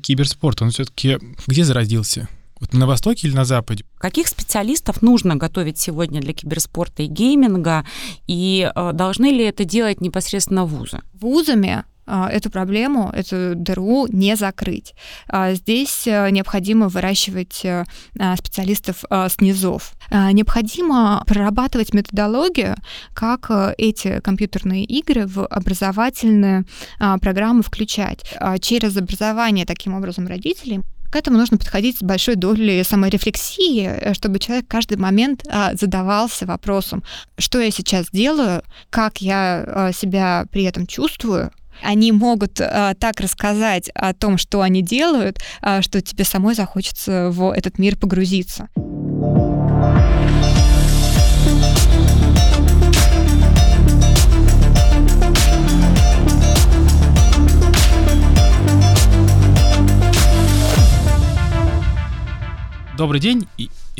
Киберспорт, он все-таки где зародился? Вот на Востоке или на Западе? Каких специалистов нужно готовить сегодня для киберспорта и гейминга? И э, должны ли это делать непосредственно вузы? Вузами эту проблему, эту дыру не закрыть. А, здесь э, необходимо выращивать э, а, специалистов с низов. Необходимо прорабатывать методологию, как э, эти компьютерные игры в образовательные программы включать. Через образование таким образом родителей к этому нужно подходить с большой долей саморефлексии, чтобы человек каждый момент задавался вопросом, что я сейчас делаю, как я себя при этом чувствую, они могут э, так рассказать о том, что они делают, э, что тебе самой захочется в этот мир погрузиться. Добрый день.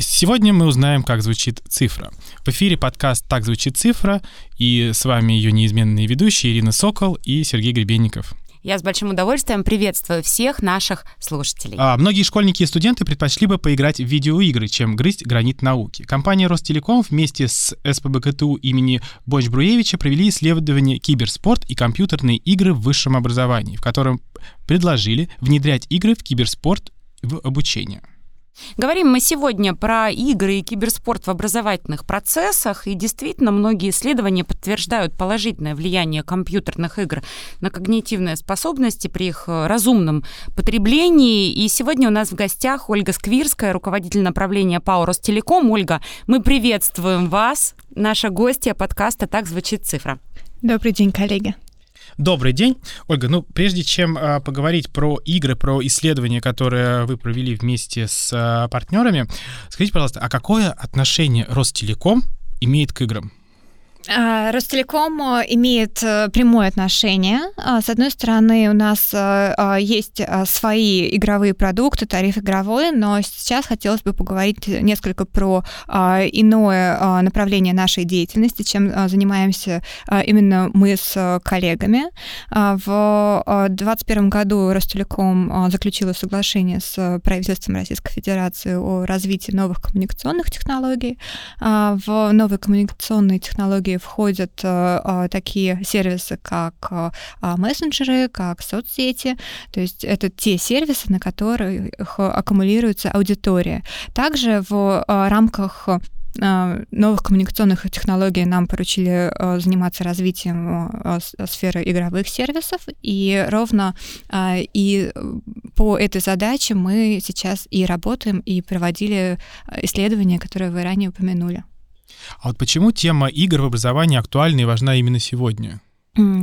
Сегодня мы узнаем, как звучит цифра. В эфире подкаст «Так звучит цифра», и с вами ее неизменные ведущие Ирина Сокол и Сергей Гребенников. Я с большим удовольствием приветствую всех наших слушателей. А, многие школьники и студенты предпочли бы поиграть в видеоигры, чем грызть гранит науки. Компания Ростелеком вместе с СПбГУТ имени Бонч-Бруевича провели исследование «Киберспорт и компьютерные игры в высшем образовании», в котором предложили внедрять игры в киберспорт в обучение. Говорим мы сегодня про игры и киберспорт в образовательных процессах, и действительно многие исследования подтверждают положительное влияние компьютерных игр на когнитивные способности при их э, разумном потреблении. И сегодня у нас в гостях Ольга Сквирская, руководитель направления ПАО Ростелеком. Ольга, мы приветствуем вас. Наша гостья подкаста «Так звучит цифра». Добрый день, коллеги. Добрый день. Ольга, ну, прежде чем а, поговорить про игры, про исследования, которые вы провели вместе с а, партнерами, скажите, пожалуйста, а какое отношение Ростелеком имеет к играм? А, Ростелеком э, имеет э, прямое отношение. А, с одной стороны, у нас э, есть свои игровые продукты, тариф игровой, но сейчас хотелось бы поговорить несколько про иное направление нашей деятельности, чем занимаемся именно мы с коллегами. В 2021 году Ростелеком заключила соглашение с правительством Российской Федерации о развитии новых коммуникационных технологий. В новые коммуникационные технологии входят э, а, такие сервисы, как э, а, мессенджеры, как соцсети. То есть это те сервисы, на которых аккумулируется аудитория. Также в э, рамках новых коммуникационных технологий нам поручили заниматься развитием сферы игровых сервисов, и ровно и по этой задаче мы сейчас и работаем, и проводили исследования, которые вы ранее упомянули. А вот почему тема игр в образовании актуальна и важна именно сегодня?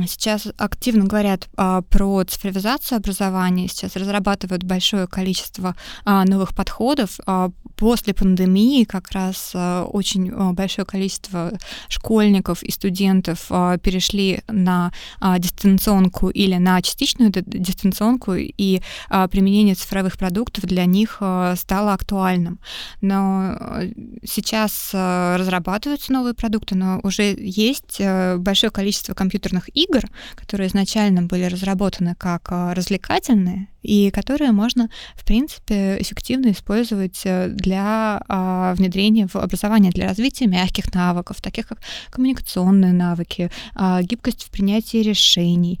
Сейчас активно говорят а, про цифровизацию образования, сейчас разрабатывают большое количество а, новых подходов. А, после пандемии как раз а, очень а, большое количество школьников и студентов а, перешли на а, дистанционку или на частичную дистанционку, и а, применение цифровых продуктов для них а, стало актуальным. Но а, сейчас а, разрабатываются новые продукты, но уже есть а, большое количество компьютерных игр, которые изначально были разработаны как а, развлекательные, и которые можно, в принципе, эффективно использовать э, для а, внедрения в образование, для развития мягких навыков, таких как коммуникационные навыки, а, гибкость в принятии решений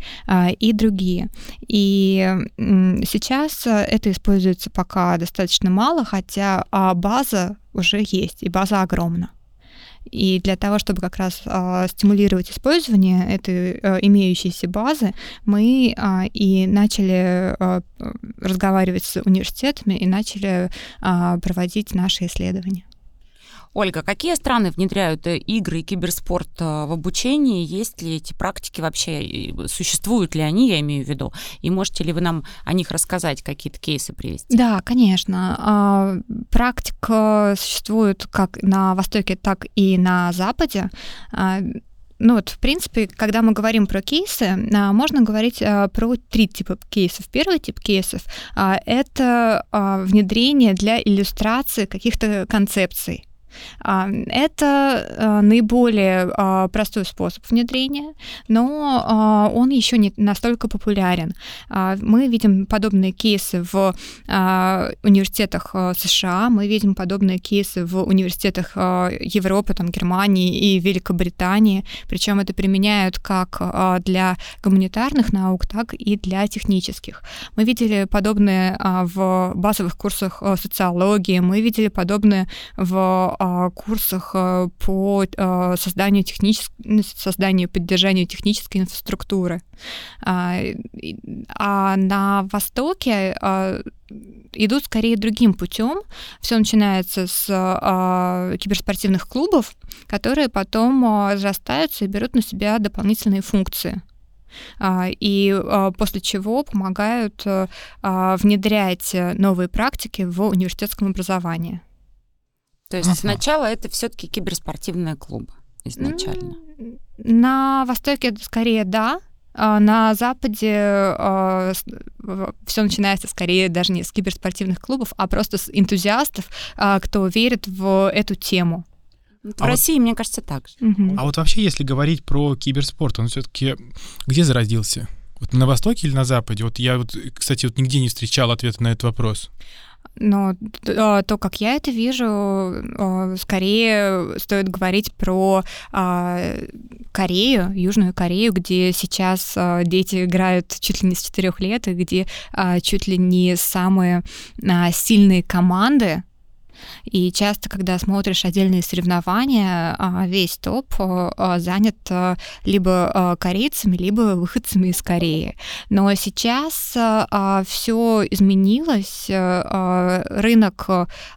и другие. И сейчас это используется пока достаточно мало, хотя база уже есть, и база огромна. И для того, чтобы как раз э, стимулировать использование этой э, имеющейся базы, мы э, и начали э, разговаривать с университетами и начали э, проводить наши исследования. Ольга, какие страны внедряют э, игры и киберспорт э, в обучении? Есть ли эти практики вообще? Существуют ли они, я имею в виду? И можете ли вы нам о них рассказать, какие-то кейсы привести? Да, конечно. А, практика существует как на Востоке, так и на Западе. А, ну вот, в принципе, когда мы говорим про кейсы, а, можно говорить про три типа кейсов. Первый тип кейсов — это внедрение для иллюстрации каких-то концепций. А, это а, наиболее а, простой способ внедрения, но он еще не настолько популярен. Мы видим подобные кейсы в университетах США, мы видим подобные кейсы в университетах Европы, там, Германии и Великобритании, причем это применяют как для гуманитарных наук, так и для технических. Мы видели подобные в базовых курсах социологии, мы видели подобные в курсах э, по э, созданию технической, ну, созданию и поддержанию технической инфраструктуры. А, а на Востоке а, идут скорее другим путем. Все начинается с а, киберспортивных клубов, которые потом разрастаются и берут на себя дополнительные функции и после чего помогают внедрять новые практики в университетском образовании. То есть ага. сначала это все-таки киберспортивные клубы изначально. На Востоке скорее да, а на Западе э, все начинается скорее даже не с киберспортивных клубов, а просто с энтузиастов, э, кто верит в эту тему. В а России, вот, мне кажется, так же. Угу. А вот вообще, если говорить про киберспорт, он все-таки где зародился? Вот на Востоке или на Западе? Вот я вот, кстати, вот нигде не встречал ответа на этот вопрос. Но а, то, как я это вижу, а, скорее стоит говорить про а, Корею, Южную Корею, где сейчас дети играют чуть ли не с четырех лет, и где чуть ли не самые сильные команды и часто, когда смотришь отдельные соревнования, а, весь топ а, занят а, либо корейцами, либо выходцами из Кореи. Но сейчас все изменилось, рынок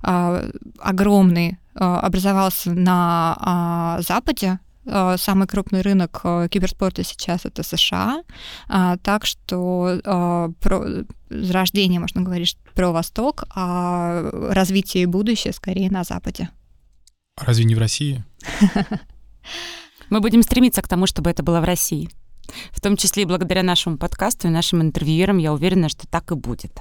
огромный образовался на Западе, Э, самый крупный рынок э, киберспорта сейчас это США, а, так что э, про зарождение, можно говорить, про Восток, а развитие и будущее скорее на Западе. Разве не в России? Мы будем стремиться к тому, чтобы это было в России. В том числе и благодаря нашему подкасту и нашим интервьюерам, я уверена, что так и будет.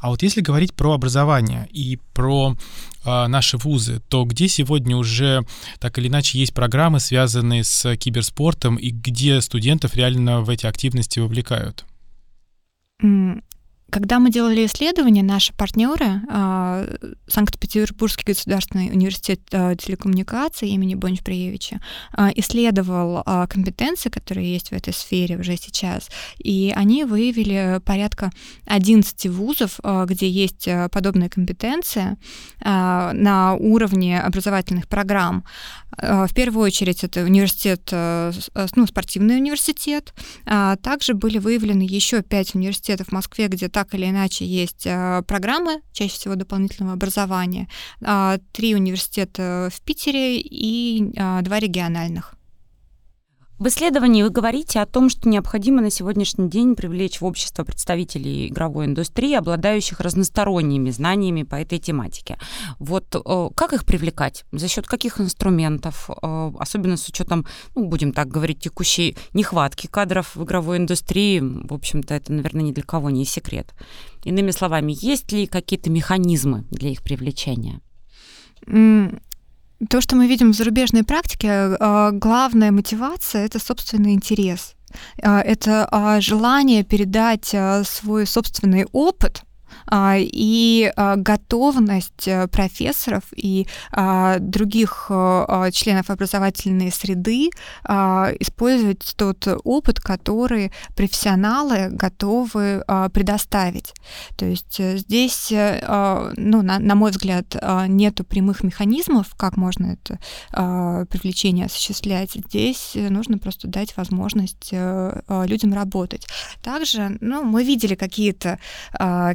А вот если говорить про образование и про э, наши вузы, то где сегодня уже так или иначе есть программы, связанные с киберспортом, и где студентов реально в эти активности вовлекают? Когда мы делали исследования, наши партнеры, а, Санкт-Петербургский государственный университет а, телекоммуникаций имени Бонч-Бреевича, а, исследовал компетенции, которые есть в этой сфере уже сейчас, и они выявили порядка 11 вузов, где есть подобная компетенция на уровне образовательных программ. В первую очередь это университет, ну, спортивный университет. Также были выявлены еще пять университетов в Москве, где так так или иначе есть э, программы, чаще всего дополнительного образования, а, три университета в Питере и а, два региональных. В исследовании вы говорите о том, что необходимо на сегодняшний день привлечь в общество представителей игровой индустрии, обладающих разносторонними знаниями по этой тематике. Вот э, как их привлекать? За счет каких инструментов? Э, особенно с учетом, ну, будем так говорить, текущей нехватки кадров в игровой индустрии. В общем-то, это, наверное, ни для кого не секрет. Иными словами, есть ли какие-то механизмы для их привлечения? То, что мы видим в зарубежной практике, э, главная мотивация — это собственный интерес. Э, это а, желание передать свой собственный опыт — а, и а, готовность э, профессоров и а, других членов образовательной среды использовать тот опыт, который профессионалы готовы предоставить. То есть э, здесь, э, ну, на, на мой взгляд, нету прямых механизмов, как можно это привлечение осуществлять. Здесь нужно просто дать возможность людям работать. Также, ну, мы видели какие-то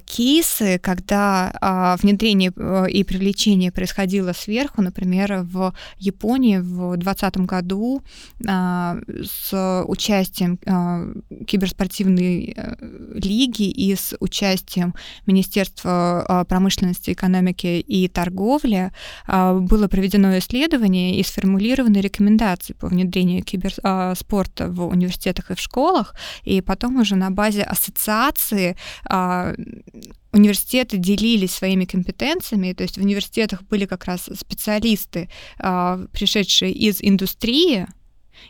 кейсы, кейсы, когда а, внедрение э, и привлечение происходило сверху, например, в Японии в 2020 году а, с участием а, киберспортивной а, лиги и с участием Министерства а, промышленности, экономики и торговли а, было проведено исследование и сформулированы рекомендации по внедрению киберспорта а, в университетах и в школах, и потом уже на базе ассоциации а, университеты делились своими компетенциями, то есть в университетах были как раз специалисты, пришедшие из индустрии,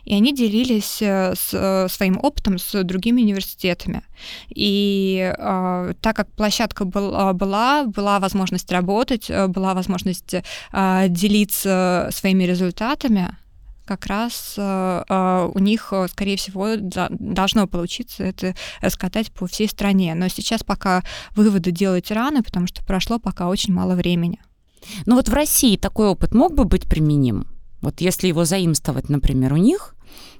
и они делились э, с, э, своим опытом с другими университетами. И э, так как площадка был, а, была, была возможность работать, э, была возможность э, делиться своими результатами, как раз э, у них, скорее всего, должно получиться это скатать по всей стране. Но сейчас пока выводы делать рано, потому что прошло пока очень мало времени. Ну вот в России такой опыт мог бы быть применим? Вот если его заимствовать, например, у них,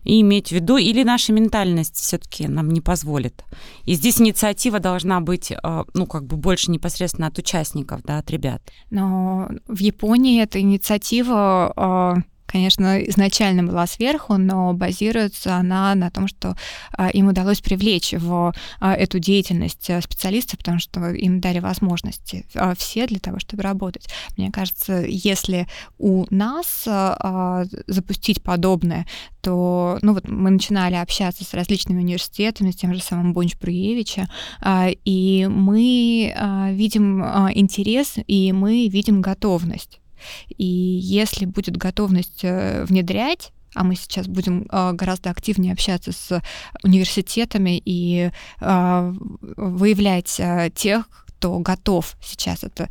и иметь в виду, или наша ментальность все-таки нам не позволит. И здесь инициатива должна быть, э, ну, как бы больше непосредственно от участников, да, от ребят. Но в Японии эта инициатива э, конечно, изначально была сверху, но базируется она на том, что а, им удалось привлечь в а, эту деятельность а, специалистов, потому что им дали возможности все для того, чтобы работать. Мне кажется, если у нас запустить подобное, то, ну вот мы начинали общаться с различными университетами, с тем же самым Бонч Бруевича, и мы видим интерес, и мы видим готовность и если будет готовность э, внедрять, а мы сейчас будем э, гораздо активнее общаться с университетами и э, выявлять тех, кто готов сейчас это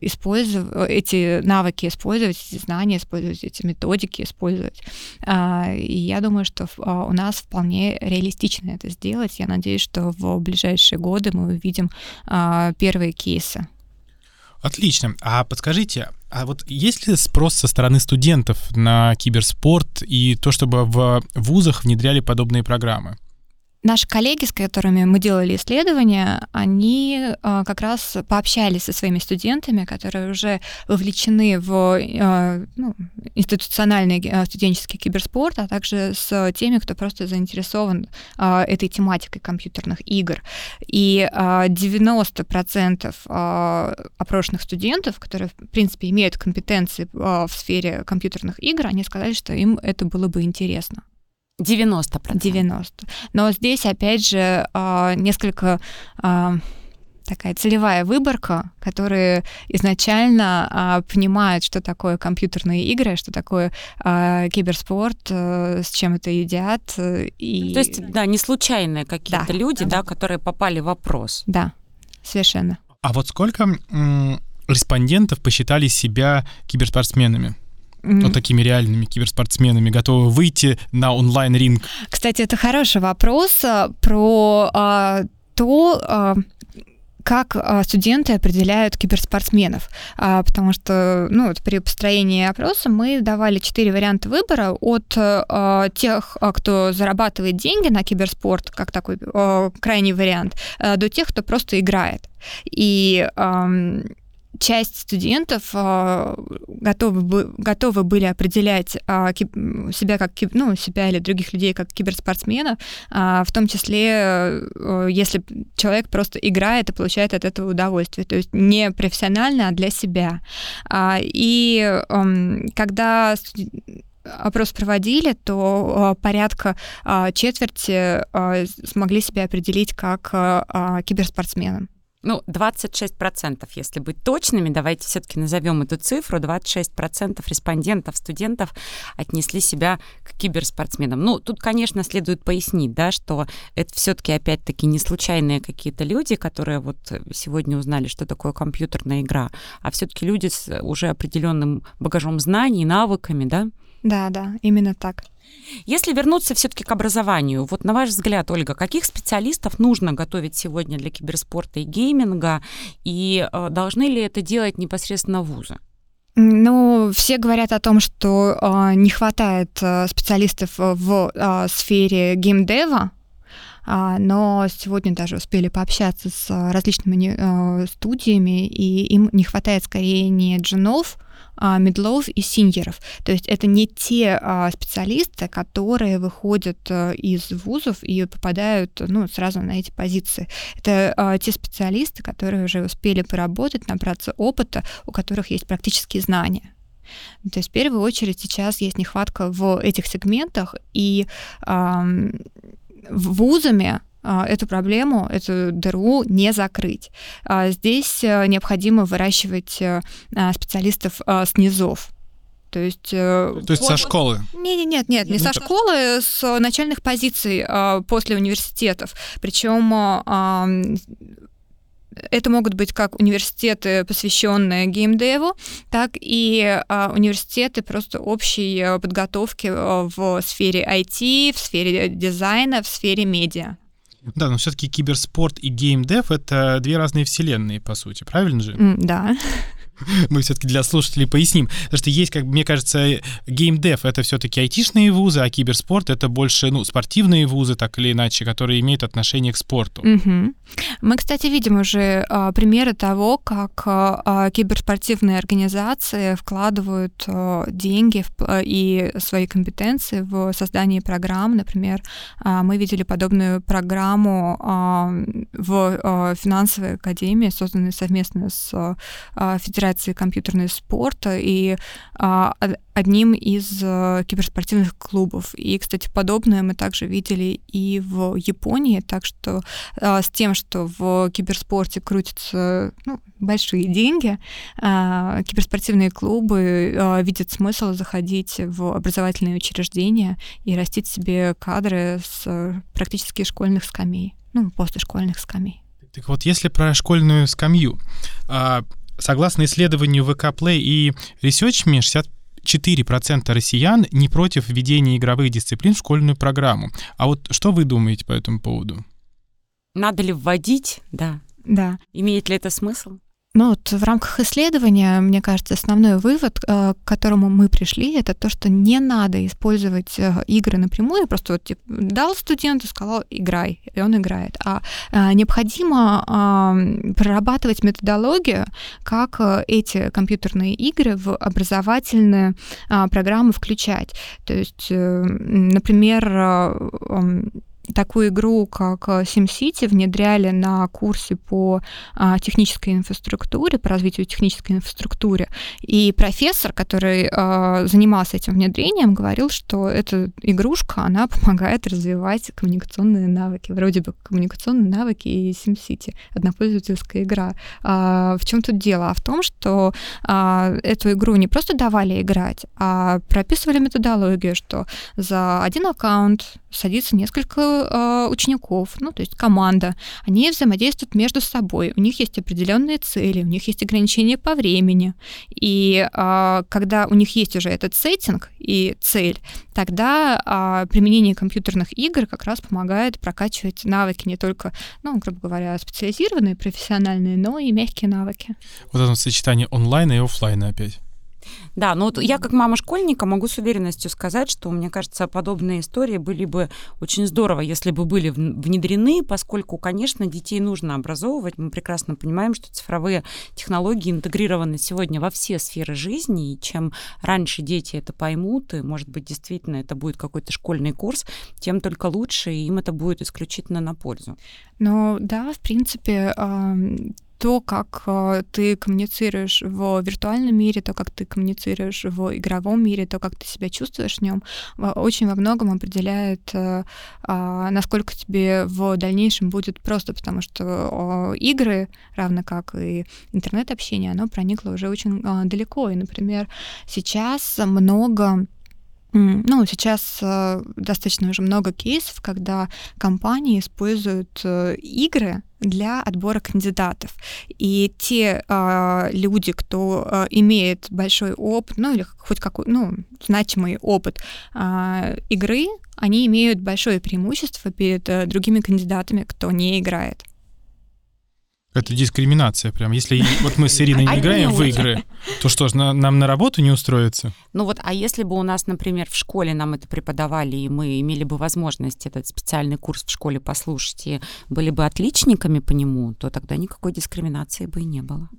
использовать, эти навыки использовать, эти знания использовать, эти методики использовать. И я думаю, что у нас вполне реалистично это сделать. Я надеюсь, что в ближайшие годы мы увидим первые кейсы. Отлично. А подскажите, а вот есть ли спрос со стороны студентов на киберспорт и то, чтобы в вузах внедряли подобные программы? Наши коллеги, с которыми мы делали исследования, они а, как раз пообщались со своими студентами, которые уже вовлечены в а, ну, институциональный а, студенческий киберспорт, а также с теми, кто просто заинтересован этой тематикой компьютерных игр. И 90% опрошенных студентов, которые, в принципе, имеют компетенции в сфере компьютерных игр, они сказали, что им это было бы интересно. 90%. 90%. Но здесь, опять же, а, несколько а, такая целевая выборка, которые изначально а, понимают, что такое компьютерные игры, что такое а, киберспорт, а, с чем это едят. И... То есть, да, не случайные какие-то да, люди, да. да, которые попали в вопрос. Да, совершенно. А вот сколько м- респондентов посчитали себя киберспортсменами? Mm-hmm. вот такими реальными киберспортсменами, готовы выйти на онлайн-ринг? Кстати, это хороший вопрос а, про а, то, а, как а, студенты определяют киберспортсменов, а, потому что ну, вот при построении опроса мы давали четыре варианта выбора от а, тех, кто зарабатывает деньги на киберспорт, как такой крайний вариант, до тех, кто просто играет. И часть студентов э, готовы, готовы были определять э, себя как ну, себя или других людей как киберспортсмена, э, в том числе, если человек просто играет и получает от этого удовольствие, то есть не профессионально, а для себя. И когда опрос проводили, то порядка четверти смогли себя определить как киберспортсменом ну, 26%, если быть точными, давайте все-таки назовем эту цифру, 26% респондентов, студентов отнесли себя к киберспортсменам. Ну, тут, конечно, следует пояснить, да, что это все-таки, опять-таки, не случайные какие-то люди, которые вот сегодня узнали, что такое компьютерная игра, а все-таки люди с уже определенным багажом знаний, навыками, да? Да, да, именно так. Если вернуться все-таки к образованию, вот на ваш взгляд, Ольга, каких специалистов нужно готовить сегодня для киберспорта и гейминга, и э, должны ли это делать непосредственно вузы? Ну, все говорят о том, что э, не хватает э, специалистов в э, сфере геймдева, а, но сегодня даже успели пообщаться с различными э, студиями, и им не хватает скорее не джунов, а, медлов и синьеров. То есть это не те а, специалисты, которые выходят э, из вузов и попадают ну, сразу на эти позиции. Это а, те специалисты, которые уже успели поработать, набраться опыта, у которых есть практические знания. То есть в первую очередь сейчас есть нехватка в этих сегментах, и э, вузами эту проблему, эту дыру не закрыть. Здесь необходимо выращивать специалистов с низов. То есть, То есть вот, со школы? Нет, нет, нет, нет, не ну, со школы, с начальных позиций после университетов. Причем это могут быть как университеты, посвященные геймдеву, так и а, университеты просто общей э, подготовки э, в сфере IT, в сфере дизайна, в сфере медиа. Да, но все-таки киберспорт и геймдев это две разные вселенные, по сути, правильно же? Да. мы все-таки для слушателей поясним. Потому что есть, как мне кажется, геймдев — это все-таки айтишные вузы, а киберспорт — это больше ну, спортивные вузы, так или иначе, которые имеют отношение к спорту. Угу. Мы, кстати, видим уже а, примеры того, как а, киберспортивные организации вкладывают а, деньги в, а, и свои компетенции в создание программ. Например, а, мы видели подобную программу а, в а, финансовой академии, созданной совместно с а, Федерацией Федерации компьютерного спорта и а, одним из а, киберспортивных клубов. И, кстати, подобное мы также видели и в Японии, так что а, с тем, что в киберспорте крутятся ну, большие деньги, а, киберспортивные клубы а, видят смысл заходить в образовательные учреждения и растить себе кадры с практически школьных скамей, ну, после школьных скамей. Так вот, если про школьную скамью, а, Согласно исследованию ВК Play и ResearchMe, 64% россиян не против введения игровых дисциплин в школьную программу. А вот что вы думаете по этому поводу? Надо ли вводить? Да. Да. Имеет ли это смысл? Ну вот в рамках исследования, мне кажется, основной вывод, э, к которому мы пришли, это то, что не надо использовать э, игры напрямую, просто вот типа, дал студенту, сказал играй, и он играет. А, а необходимо прорабатывать методологию, как эти компьютерные игры в образовательные а, программы включать. То есть, например, такую игру, как э, SimCity, внедряли на курсе по а, технической инфраструктуре, по развитию технической инфраструктуры. И профессор, который а, занимался этим внедрением, говорил, что эта игрушка, она помогает развивать коммуникационные навыки. Вроде бы коммуникационные навыки и SimCity, однопользовательская игра. А, в чем тут дело? А в том, что а, эту игру не просто давали играть, а прописывали методологию, что за один аккаунт садится несколько э, учеников, ну, то есть команда, они взаимодействуют между собой, у них есть определенные цели, у них есть ограничения по времени, и э, когда у них есть уже этот сеттинг и цель, тогда э, применение компьютерных игр как раз помогает прокачивать навыки не только, ну, грубо говоря, специализированные, профессиональные, но и мягкие навыки. Вот это сочетание онлайна и офлайна опять. Да, но вот я как мама школьника могу с уверенностью сказать, что, мне кажется, подобные истории были бы очень здорово, если бы были внедрены, поскольку, конечно, детей нужно образовывать. Мы прекрасно понимаем, что цифровые технологии интегрированы сегодня во все сферы жизни, и чем раньше дети это поймут, и, может быть, действительно это будет какой-то школьный курс, тем только лучше, и им это будет исключительно на пользу. Ну да, в принципе, то, как э, ты коммуницируешь в виртуальном мире, то, как ты коммуницируешь в игровом мире, то, как ты себя чувствуешь в нем, очень во многом определяет, э, а, насколько тебе в дальнейшем будет просто, потому что игры, равно как и интернет-общение, оно проникло уже очень а, далеко. И, например, сейчас много ну, сейчас э, достаточно уже много кейсов, когда компании используют э, игры для отбора кандидатов. И те э, люди, кто э, имеет большой опыт, ну или хоть какой, ну, значимый опыт э, игры, они имеют большое преимущество перед э, другими кандидатами, кто не играет. Это дискриминация прям. Если вот мы с Ириной не играем в игры, то что ж, нам на работу не устроиться? Ну вот, а если бы у нас, например, в школе нам это преподавали, и мы имели бы возможность этот специальный курс в школе послушать, и были бы отличниками по нему, то тогда никакой дискриминации бы и не было.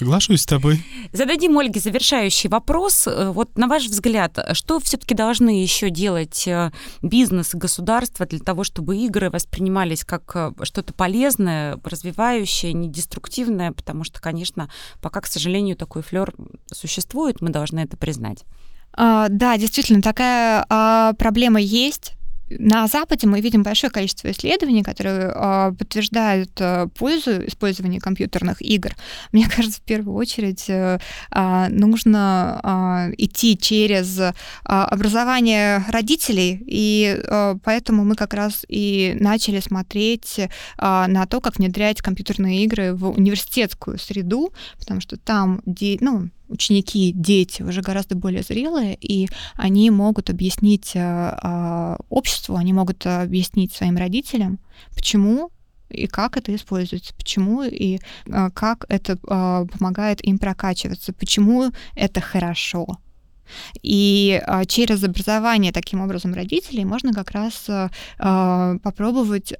Соглашусь с тобой. Зададим Ольге завершающий вопрос. Э, вот на ваш взгляд, что все-таки должны еще делать э, бизнес и государство для того, чтобы игры воспринимались как э, что-то полезное, развивающее, не деструктивное? Потому что, конечно, пока, к сожалению, такой флер существует, мы должны это признать. А, да, действительно, такая а, проблема есть на Западе мы видим большое количество исследований, которые э, подтверждают э, пользу использования компьютерных игр. Мне кажется, в первую очередь э, э, нужно э, идти через э, образование родителей, и э, поэтому мы как раз и начали смотреть э, на то, как внедрять компьютерные игры в университетскую среду, потому что там, ну, ученики, дети уже гораздо более зрелые, и они могут объяснить э, обществу, они могут объяснить своим родителям, почему и как это используется, почему и э, как это э, помогает им прокачиваться, почему это хорошо. И через образование таким образом родителей можно как раз попробовать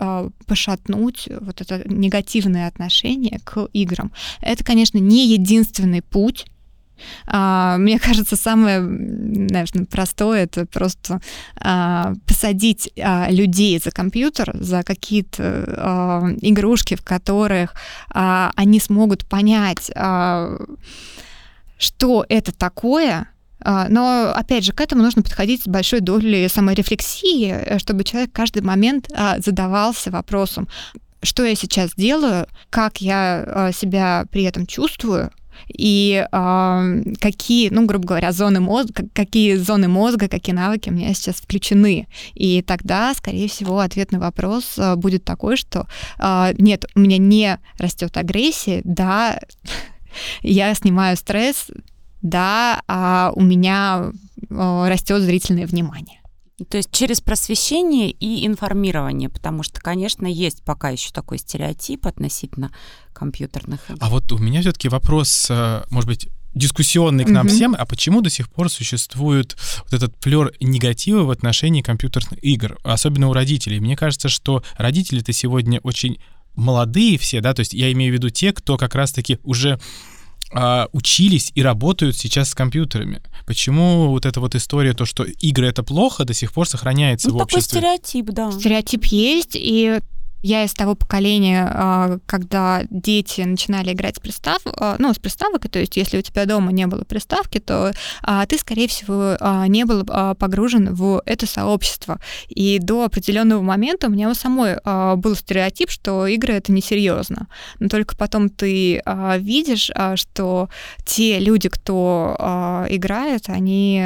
пошатнуть вот это негативное отношение к играм. Это, конечно, не единственный путь а, мне кажется, самое, наверное, простое это просто а, посадить а, людей за компьютер, за какие-то игрушки, в которых они смогут понять, что это такое, но, опять же, к этому нужно подходить с большой долей саморефлексии, чтобы человек каждый момент задавался вопросом, что я сейчас делаю, как я себя при этом чувствую, и э, какие, ну, грубо говоря, зоны мозга, какие зоны мозга, какие навыки у меня сейчас включены. И тогда, скорее всего, ответ на вопрос э, будет такой, что э, нет, у меня не растет агрессия, да, я снимаю стресс, да, а у меня э, растет зрительное внимание. То есть через просвещение и информирование, потому что, конечно, есть пока еще такой стереотип относительно компьютерных игр. А вот у меня все-таки вопрос, э, может быть, дискуссионный к нам угу. всем, а почему до сих пор существует вот этот флер негатива в отношении компьютерных игр, особенно у родителей? Мне кажется, что родители-то сегодня очень молодые все, да, то есть я имею в виду те, кто как раз-таки уже а, учились и работают сейчас с компьютерами. Почему вот эта вот история, то, что игры это плохо, до сих пор сохраняется ну, в такой обществе? стереотип, да. Стереотип есть, и я из того поколения, а, когда дети начинали играть с пристав, а, ну, с приставок, то есть если у тебя дома не было приставки, то а, ты, скорее всего, не был погружен в это сообщество. И до определенного момента у меня у самой был стереотип, что игры это несерьезно. Но только потом ты видишь, что те люди, кто играет, они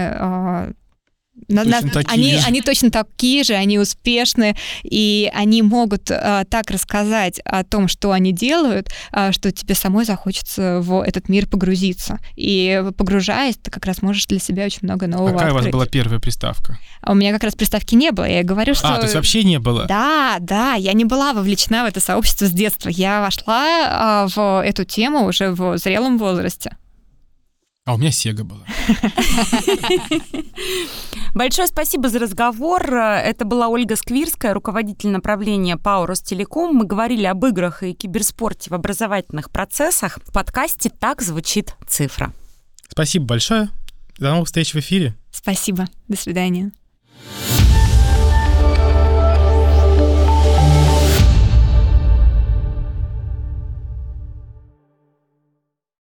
на, на, они, они точно такие же, они успешны, и они могут а, так рассказать о том, что они делают, а, что тебе самой захочется в этот мир погрузиться. И погружаясь, ты как раз можешь для себя очень много нового Какая открыть. у вас была первая приставка? А у меня как раз приставки не было. Я говорю, что... А, то есть вообще не было? Да, да, я не была вовлечена в это сообщество с детства. Я вошла а, в эту тему уже в зрелом возрасте. А у меня Сега была. Большое спасибо за разговор. Это была Ольга Сквирская, руководитель направления ПАО Ростелеком. Мы говорили об играх и киберспорте в образовательных процессах. В подкасте «Так звучит цифра». Спасибо большое. До новых встреч в эфире. Спасибо. До свидания.